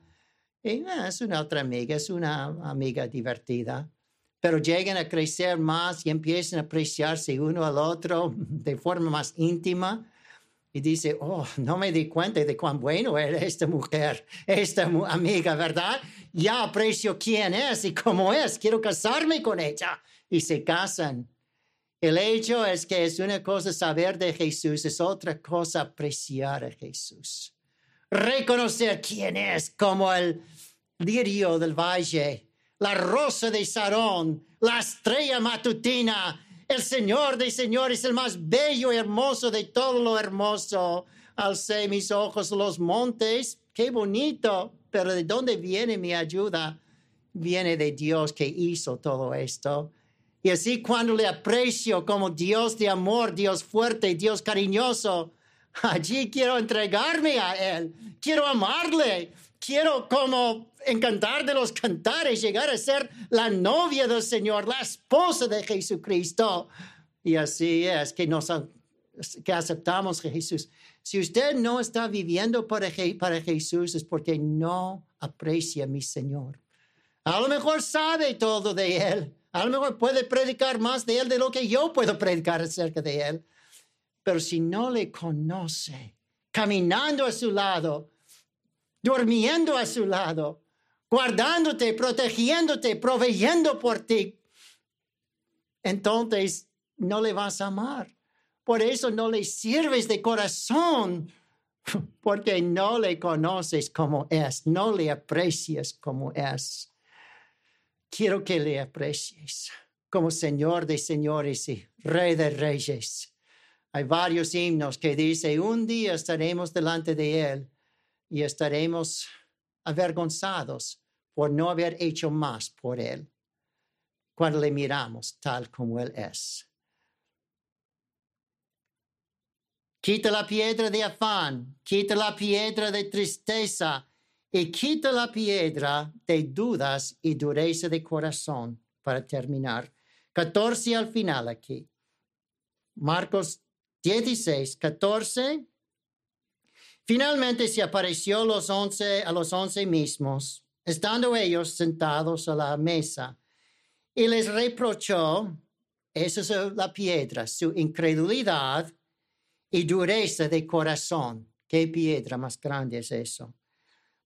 Y eh, es una otra amiga, es una amiga divertida, pero llegan a crecer más y empiezan a apreciarse uno al otro de forma más íntima. Y dice, oh, no me di cuenta de cuán bueno era esta mujer, esta amiga, ¿verdad? Ya aprecio quién es y cómo es, quiero casarme con ella. Y se casan el hecho es que es una cosa saber de Jesús, es otra cosa apreciar a Jesús. Reconocer quién es como el lirio del valle, la rosa de Sarón, la estrella matutina, el Señor de señores, el más bello y hermoso de todo lo hermoso. Alcé mis ojos los montes, qué bonito, pero ¿de dónde viene mi ayuda? Viene de Dios que hizo todo esto. Y así cuando le aprecio como Dios de amor, Dios fuerte, Dios cariñoso, allí quiero entregarme a Él, quiero amarle, quiero como encantar de los cantares, llegar a ser la novia del Señor, la esposa de Jesucristo. Y así es que nos que aceptamos a Jesús. Si usted no está viviendo para, para Jesús es porque no aprecia a mi Señor. A lo mejor sabe todo de Él. A lo mejor puede predicar más de Él de lo que yo puedo *laughs* predicar acerca de Él. Pero si no le conoce, caminando a su lado, durmiendo a su lado, guardándote, protegiéndote, proveyendo por ti, entonces no le vas a amar. Por eso no le sirves de corazón, *laughs* porque no le conoces como es, no le aprecias como es. Quiero que le aprecies como Señor de señores y Rey de reyes. Hay varios himnos que dice, un día estaremos delante de Él y estaremos avergonzados por no haber hecho más por Él cuando le miramos tal como Él es. Quita la piedra de afán, quita la piedra de tristeza y quita la piedra de dudas y dureza de corazón para terminar. 14 al final aquí. Marcos 16, 14 Finalmente se apareció los once, a los once mismos, estando ellos sentados a la mesa, y les reprochó, esa es la piedra, su incredulidad y dureza de corazón. ¿Qué piedra más grande es eso?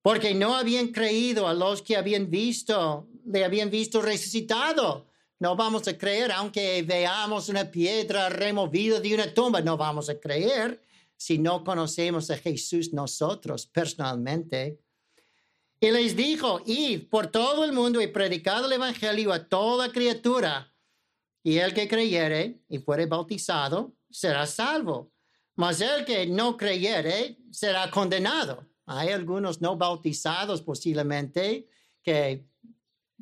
Porque no habían creído a los que habían visto, le habían visto resucitado. No vamos a creer, aunque veamos una piedra removida de una tumba, no vamos a creer si no conocemos a Jesús nosotros personalmente. Y les dijo, id por todo el mundo y predicad el Evangelio a toda criatura. Y el que creyere y fuere bautizado será salvo. Mas el que no creyere será condenado. Hay algunos no bautizados posiblemente que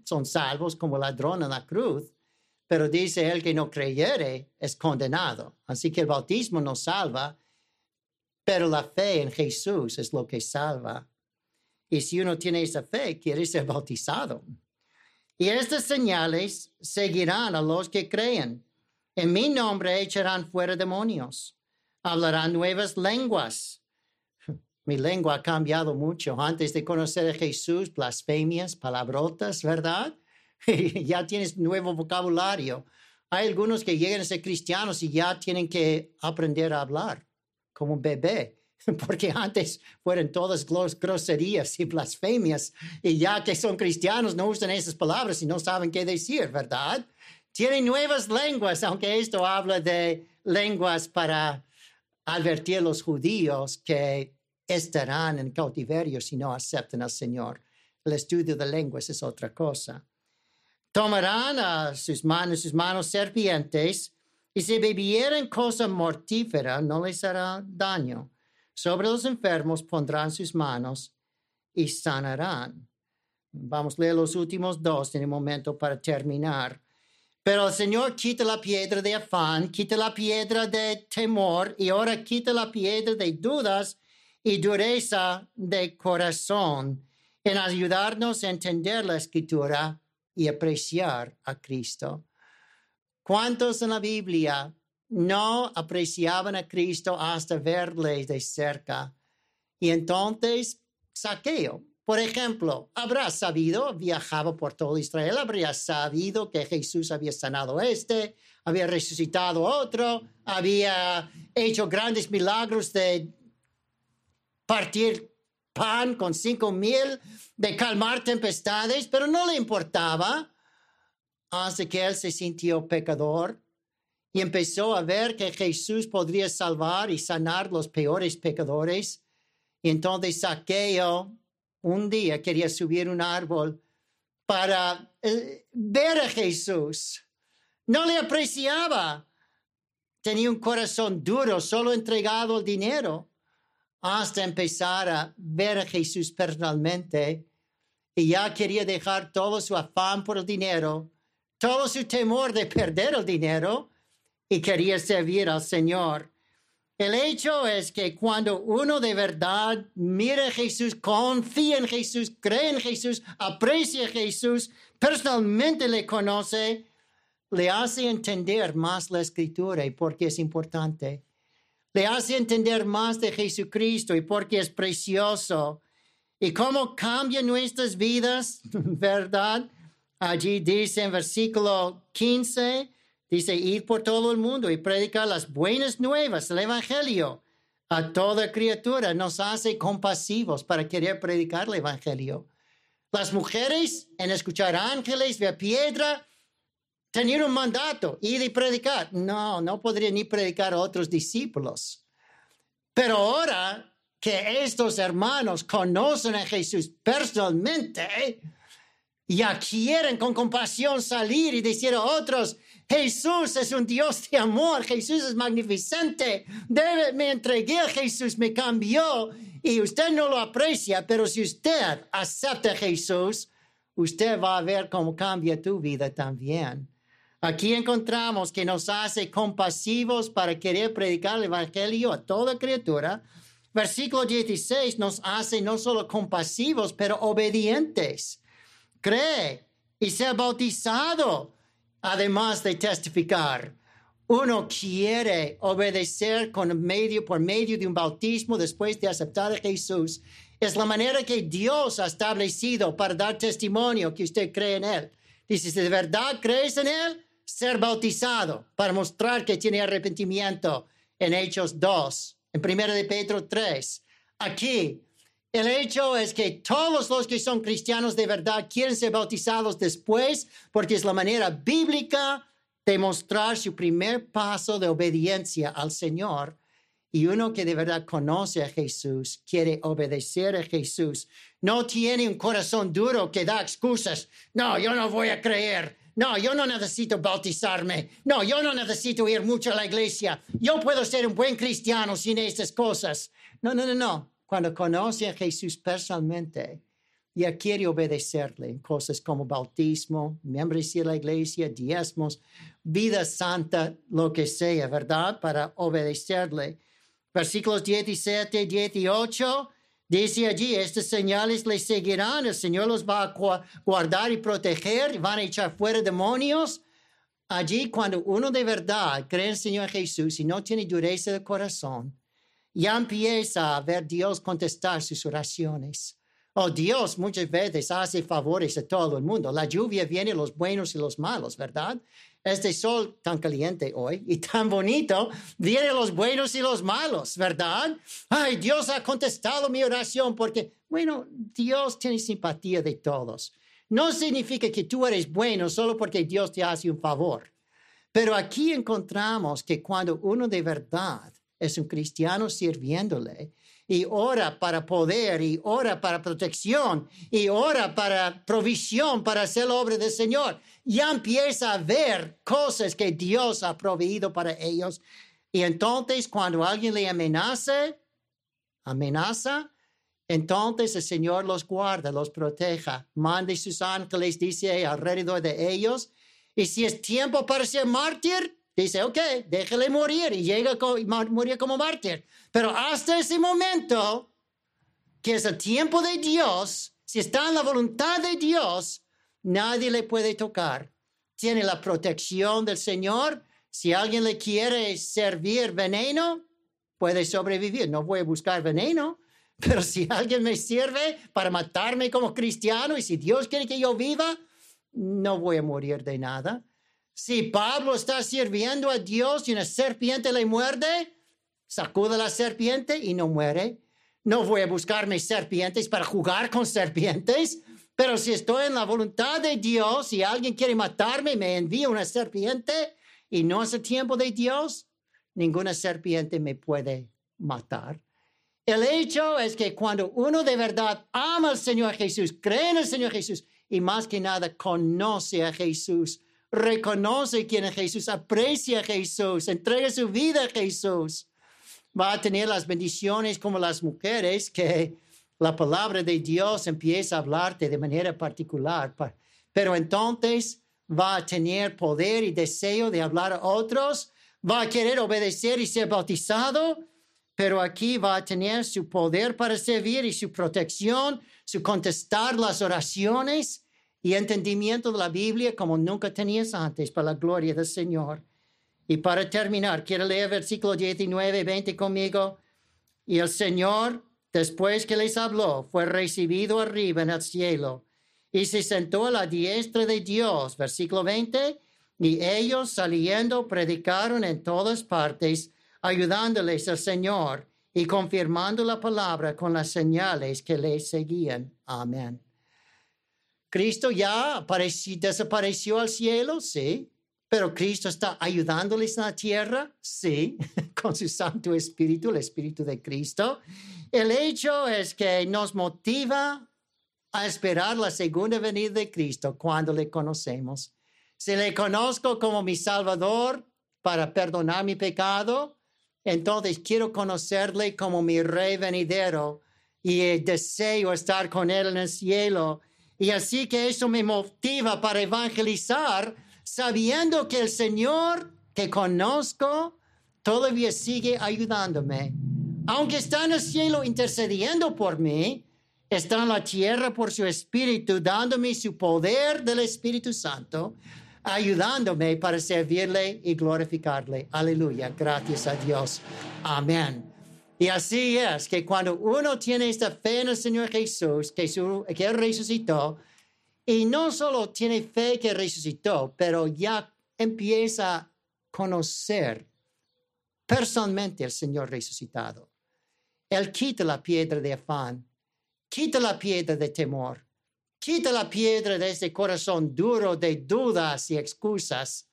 son salvos como ladrón en la cruz, pero dice el que no creyere es condenado. Así que el bautismo no salva, pero la fe en Jesús es lo que salva. Y si uno tiene esa fe, quiere ser bautizado. Y estas señales seguirán a los que creen. En mi nombre echarán fuera demonios. Hablarán nuevas lenguas. Mi lengua ha cambiado mucho. Antes de conocer a Jesús, blasfemias, palabrotas, ¿verdad? *laughs* ya tienes nuevo vocabulario. Hay algunos que llegan a ser cristianos y ya tienen que aprender a hablar como un bebé, *laughs* porque antes fueron todas groserías y blasfemias, y ya que son cristianos no usan esas palabras y no saben qué decir, ¿verdad? Tienen nuevas lenguas, aunque esto habla de lenguas para advertir a los judíos que estarán en cautiverio si no aceptan al Señor. El estudio de lenguas es otra cosa. Tomarán a sus manos, sus manos serpientes, y si bebieren cosa mortífera, no les hará daño. Sobre los enfermos pondrán sus manos y sanarán. Vamos a leer los últimos dos en el momento para terminar. Pero el Señor quita la piedra de afán, quita la piedra de temor y ahora quita la piedra de dudas y dureza de corazón en ayudarnos a entender la escritura y apreciar a Cristo. ¿Cuántos en la Biblia no apreciaban a Cristo hasta verle de cerca? Y entonces, Saqueo, por ejemplo, habrá sabido, viajaba por todo Israel, habría sabido que Jesús había sanado a este, había resucitado a otro, había hecho grandes milagros de partir pan con cinco mil, de calmar tempestades, pero no le importaba hasta que él se sintió pecador y empezó a ver que Jesús podría salvar y sanar los peores pecadores. Y entonces Saqueo un día quería subir un árbol para eh, ver a Jesús. No le apreciaba. Tenía un corazón duro, solo entregado al dinero, hasta empezar a ver a Jesús personalmente. Y ya quería dejar todo su afán por el dinero, todo su temor de perder el dinero, y quería servir al Señor. El hecho es que cuando uno de verdad mira a Jesús, confía en Jesús, cree en Jesús, aprecia a Jesús, personalmente le conoce, le hace entender más la escritura y por qué es importante. Le hace entender más de Jesucristo y por qué es precioso. Y cómo cambia nuestras vidas, *laughs* ¿verdad? Allí dice en versículo 15, Dice, ir por todo el mundo y predicar las buenas nuevas, el Evangelio a toda criatura. Nos hace compasivos para querer predicar el Evangelio. Las mujeres en escuchar ángeles, ver piedra, tenían un mandato, ir y predicar. No, no podrían ni predicar a otros discípulos. Pero ahora que estos hermanos conocen a Jesús personalmente, ya quieren con compasión salir y decir a otros, Jesús es un Dios de amor, Jesús es magnificente, Debe, me entregué a Jesús, me cambió y usted no lo aprecia, pero si usted acepta a Jesús, usted va a ver cómo cambia tu vida también. Aquí encontramos que nos hace compasivos para querer predicar el Evangelio a toda criatura. Versículo 16 nos hace no solo compasivos, pero obedientes. Cree y sea bautizado además de testificar. Uno quiere obedecer con medio, por medio de un bautismo después de aceptar a Jesús. Es la manera que Dios ha establecido para dar testimonio que usted cree en Él. Dice, de verdad crees en Él, ser bautizado para mostrar que tiene arrepentimiento en Hechos 2, en 1 de Pedro 3. Aquí, el hecho es que todos los que son cristianos de verdad quieren ser bautizados después porque es la manera bíblica de mostrar su primer paso de obediencia al Señor. Y uno que de verdad conoce a Jesús, quiere obedecer a Jesús, no tiene un corazón duro que da excusas. No, yo no voy a creer. No, yo no necesito bautizarme. No, yo no necesito ir mucho a la iglesia. Yo puedo ser un buen cristiano sin estas cosas. No, no, no, no cuando conoce a Jesús personalmente, ya quiere obedecerle en cosas como bautismo, membresía de la iglesia, diezmos, vida santa, lo que sea, ¿verdad? Para obedecerle. Versículos 17 y 18 dice allí, estas señales les seguirán, el Señor los va a guardar y proteger, van a echar fuera demonios. Allí, cuando uno de verdad cree en el Señor Jesús y no tiene dureza de corazón, ya empieza a ver Dios contestar sus oraciones. Oh, Dios muchas veces hace favores a todo el mundo. La lluvia viene los buenos y los malos, ¿verdad? Este sol tan caliente hoy y tan bonito, viene los buenos y los malos, ¿verdad? Ay, Dios ha contestado mi oración porque, bueno, Dios tiene simpatía de todos. No significa que tú eres bueno solo porque Dios te hace un favor. Pero aquí encontramos que cuando uno de verdad es un cristiano sirviéndole y ora para poder y ora para protección y ora para provisión para hacer la obra del Señor. Ya empieza a ver cosas que Dios ha proveído para ellos. Y entonces cuando alguien le amenaza, amenaza, entonces el Señor los guarda, los proteja, mande sus ángeles, dice, alrededor de ellos. Y si es tiempo para ser mártir, Dice, ok, déjale morir y llega a morir como mártir. Pero hasta ese momento, que es el tiempo de Dios, si está en la voluntad de Dios, nadie le puede tocar. Tiene la protección del Señor. Si alguien le quiere servir veneno, puede sobrevivir. No voy a buscar veneno, *laughs* pero si alguien me sirve para matarme como cristiano y si Dios quiere que yo viva, no voy a morir de nada. Si Pablo está sirviendo a Dios y una serpiente le muerde, sacude la serpiente y no muere. No voy a buscarme serpientes para jugar con serpientes, pero si estoy en la voluntad de Dios y alguien quiere matarme, me envía una serpiente y no es el tiempo de Dios, ninguna serpiente me puede matar. El hecho es que cuando uno de verdad ama al Señor Jesús, cree en el Señor Jesús y más que nada conoce a Jesús, reconoce quién es Jesús, aprecia a Jesús, entrega su vida a Jesús, va a tener las bendiciones como las mujeres que la palabra de Dios empieza a hablarte de manera particular. Pero entonces va a tener poder y deseo de hablar a otros, va a querer obedecer y ser bautizado, pero aquí va a tener su poder para servir y su protección, su contestar las oraciones y entendimiento de la Biblia como nunca tenías antes, para la gloria del Señor. Y para terminar, quiero leer versículo 19, 20 conmigo. Y el Señor, después que les habló, fue recibido arriba en el cielo y se sentó a la diestra de Dios. Versículo 20. Y ellos saliendo predicaron en todas partes, ayudándoles al Señor y confirmando la palabra con las señales que les seguían. Amén. Cristo ya apareció, desapareció al cielo, sí, pero Cristo está ayudándoles en la tierra, sí, *laughs* con su Santo Espíritu, el Espíritu de Cristo. El hecho es que nos motiva a esperar la segunda venida de Cristo cuando le conocemos. Si le conozco como mi Salvador para perdonar mi pecado, entonces quiero conocerle como mi Rey venidero y deseo estar con Él en el cielo. Y así que eso me motiva para evangelizar sabiendo que el Señor que conozco todavía sigue ayudándome. Aunque está en el cielo intercediendo por mí, está en la tierra por su Espíritu, dándome su poder del Espíritu Santo, ayudándome para servirle y glorificarle. Aleluya, gracias a Dios. Amén. Y así es que cuando uno tiene esta fe en el Señor Jesús, que, su, resucitó, y no solo tiene fe que resucitó, pero ya empieza a conocer personalmente al Señor resucitado. Él quita la piedra de afán, quita la piedra de temor, quita la piedra de ese corazón duro de dudas y excusas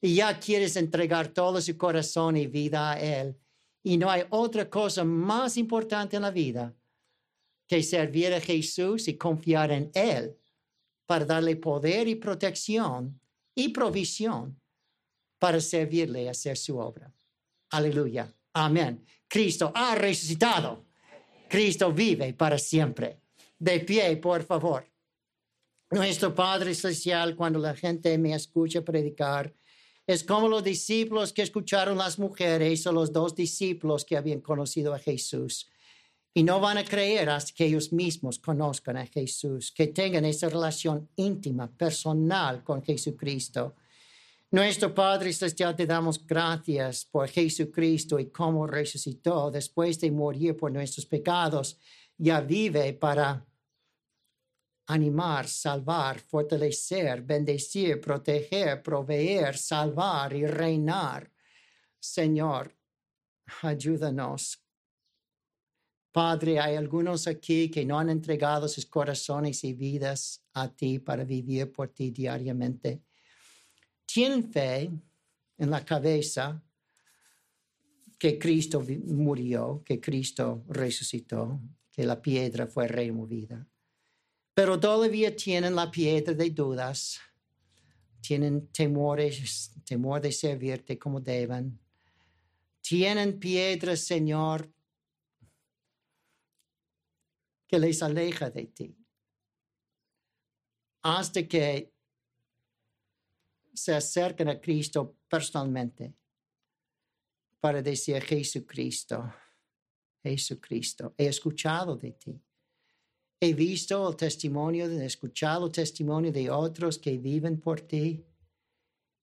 y ya quieres entregar todo su corazón y vida a Él. Y no hay otra cosa más importante en la vida que servir a Jesús y confiar en Él para darle poder y protección y provisión para servirle a hacer su obra. Aleluya. Amén. Cristo ha resucitado. Cristo vive para siempre. De pie, por favor. Nuestro Padre Celestial, cuando la gente me escucha predicar, es como los discípulos que escucharon las mujeres o los dos discípulos que habían conocido a Jesús y no van a creer hasta que ellos mismos conozcan a Jesús, que tengan esa relación íntima, personal con Jesucristo. Nuestro Padre Celestial, te damos gracias por Jesucristo y cómo resucitó después de morir por nuestros pecados. Ya vive para animar, salvar, fortalecer, bendecir, proteger, proveer, salvar y reinar. Señor, ayúdanos Padre, hay algunos aquí que no han entregado sus corazones y vidas a ti para vivir por ti diariamente. Tienen fe en la cabeza que Cristo murió, que Cristo resucitó, que la piedra fue removida. Pero todavía tienen la piedra de dudas, tienen temores, temor de servirte como deben. Tienen piedras, Señor, que les aleja de ti. Hasta que se acerquen a Cristo personalmente para decir Jesucristo, Jesucristo, he escuchado de ti. He visto el testimonio, he escuchado el testimonio de otros que viven por ti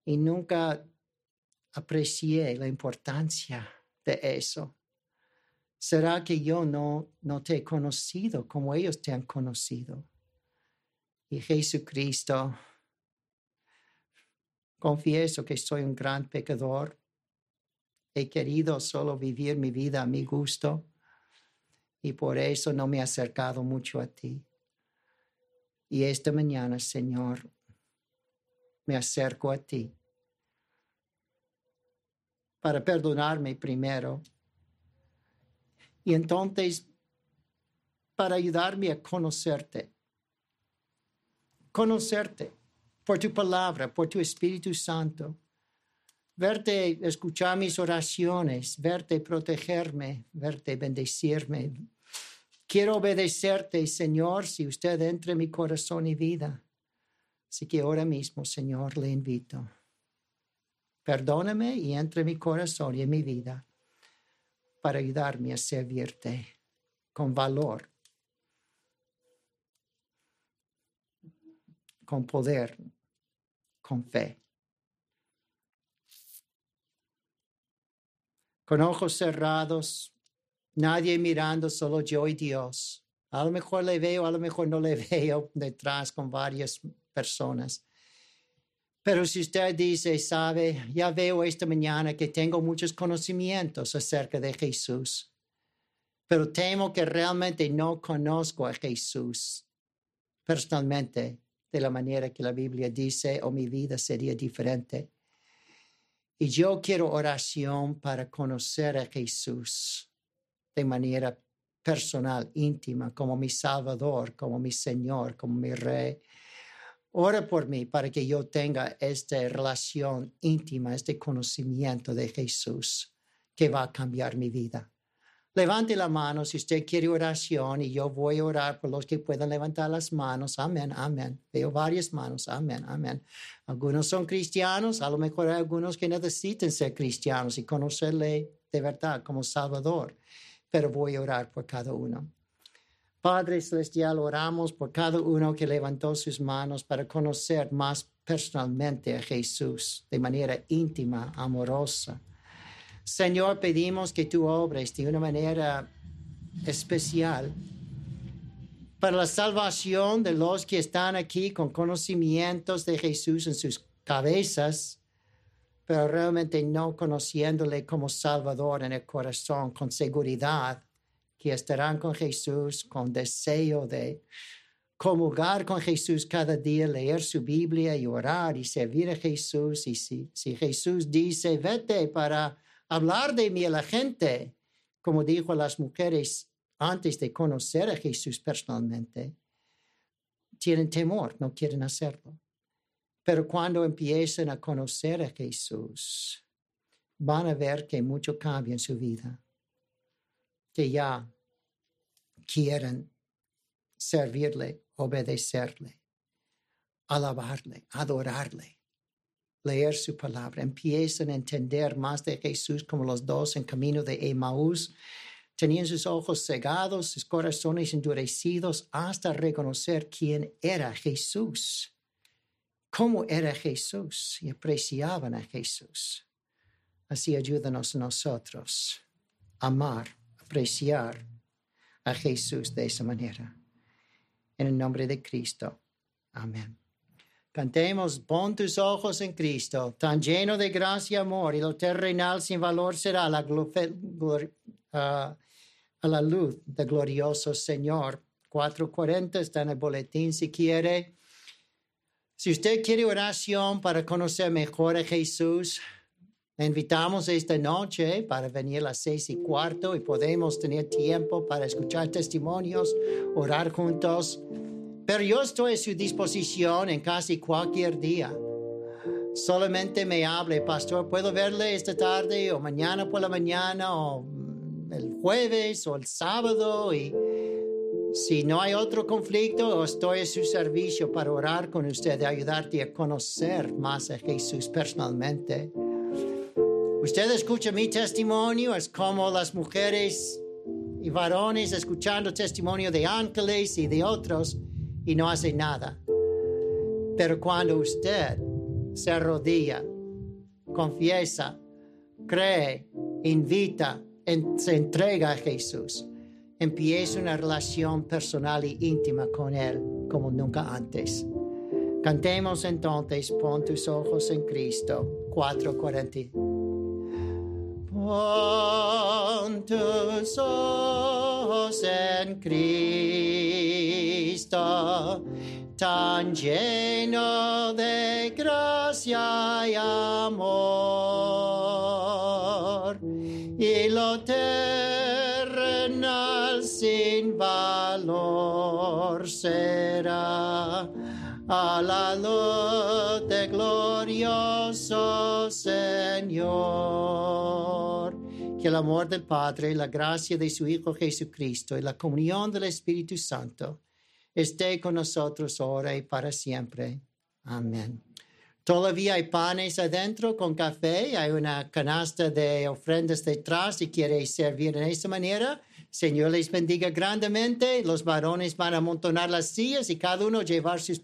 y nunca aprecié la importancia de eso. ¿Será que yo no, no te he conocido como ellos te han conocido? Y Jesucristo, confieso que soy un gran pecador. He querido solo vivir mi vida a mi gusto y por eso no me he acercado mucho a ti. Y esta mañana, Señor, me acerco a ti para perdonarme primero y entonces, para ayudarme a conocerte, conocerte por tu palabra, por tu Espíritu Santo. Verte escuchar mis oraciones, verte protegerme, verte bendecirme. Quiero obedecerte, Señor, si usted entre en mi corazón y vida. Así que ahora mismo, Señor, le invito. Perdóname y entre en mi corazón y en mi vida para ayudarme a servirte con valor, con poder, con fe. Con ojos cerrados, nadie mirando, solo yo y Dios. A lo mejor le veo, a lo mejor no le *laughs* veo detrás con varias personas. Pero si usted dice, sabe, ya veo esta mañana que tengo muchos conocimientos acerca de Jesús, pero temo que realmente no conozco a Jesús personalmente de la manera que la Biblia dice o mi vida sería diferente. Y yo quiero oración para conocer a Jesús de manera personal, íntima, como mi Salvador, como mi Señor, como mi Rey. Ora por mí para que yo tenga esta relación íntima, este conocimiento de Jesús que va a cambiar mi vida. Levante la mano si usted quiere oración y yo voy a orar por los que puedan levantar las manos. Amén, amén. Veo varias manos. Amén, amén. Algunos son cristianos, a lo mejor hay algunos que necesiten ser cristianos y conocerle de verdad como Salvador, pero voy a orar por cada uno. Padre Celestial, oramos por cada uno que levantó sus manos para conocer más personalmente a Jesús de manera íntima, amorosa. Señor, pedimos que tú obres de una manera especial para la salvación de los que están aquí con conocimientos de Jesús en sus cabezas, pero realmente no conociéndole como Salvador en el corazón, con seguridad, que estarán con Jesús, con deseo de comulgar con Jesús cada día, leer su Biblia y orar y servir a Jesús. Y si, si Jesús dice, vete para hablar de mí a la gente, como dijo a las mujeres antes de conocer a Jesús personalmente, tienen temor, no quieren hacerlo. Pero cuando empiecen a conocer a Jesús, van a ver que mucho cambia en su vida, que ya quieren servirle, obedecerle, alabarle, adorarle leer su palabra, empiezan a entender más de Jesús como los dos en camino de Emmaús. Tenían sus ojos cegados, sus corazones endurecidos hasta reconocer quién era Jesús, cómo era Jesús y apreciaban a Jesús. Así ayúdanos nosotros a amar, apreciar a Jesús de esa manera. En el nombre de Cristo. Amén. Cantemos, pon tus ojos en Cristo, tan lleno de gracia y amor, y lo terrenal sin valor será la a la luz del glorioso Señor. 440 está en el boletín si quiere. Si usted quiere oración para conocer mejor a Jesús, le invitamos esta noche para venir a las seis y cuarto y podemos tener tiempo para escuchar testimonios, orar juntos. Pero yo estoy a su disposición en casi cualquier día. Solamente me hable, pastor, puedo verle esta tarde o mañana por la mañana o el jueves o el sábado y si no hay otro conflicto, estoy a su servicio para orar con usted y ayudarte a conocer más a Jesús personalmente. Usted escucha mi testimonio, es como las mujeres y varones escuchando testimonio de ángeles y de otros y no hace nada. Pero cuando usted se arrodilla, confiesa, cree, invita, se entrega a Jesús, empieza una relación personal y íntima con Él como nunca antes. Cantemos entonces, pon tus ojos en Cristo, 440. Pon tus ojos en Cristo, tan lleno de gracia y amor, y lo terrenal sin valor será a la luz de glorioso Señor. Que el amor del Padre, la gracia de su Hijo Jesucristo y la comunión del Espíritu Santo esté con nosotros ahora y para siempre. Amén. Todavía hay panes adentro con café, hay una canasta de ofrendas detrás si quieres servir en esa manera. Señor les bendiga grandemente. Los varones van a amontonar las sillas y cada uno llevar sus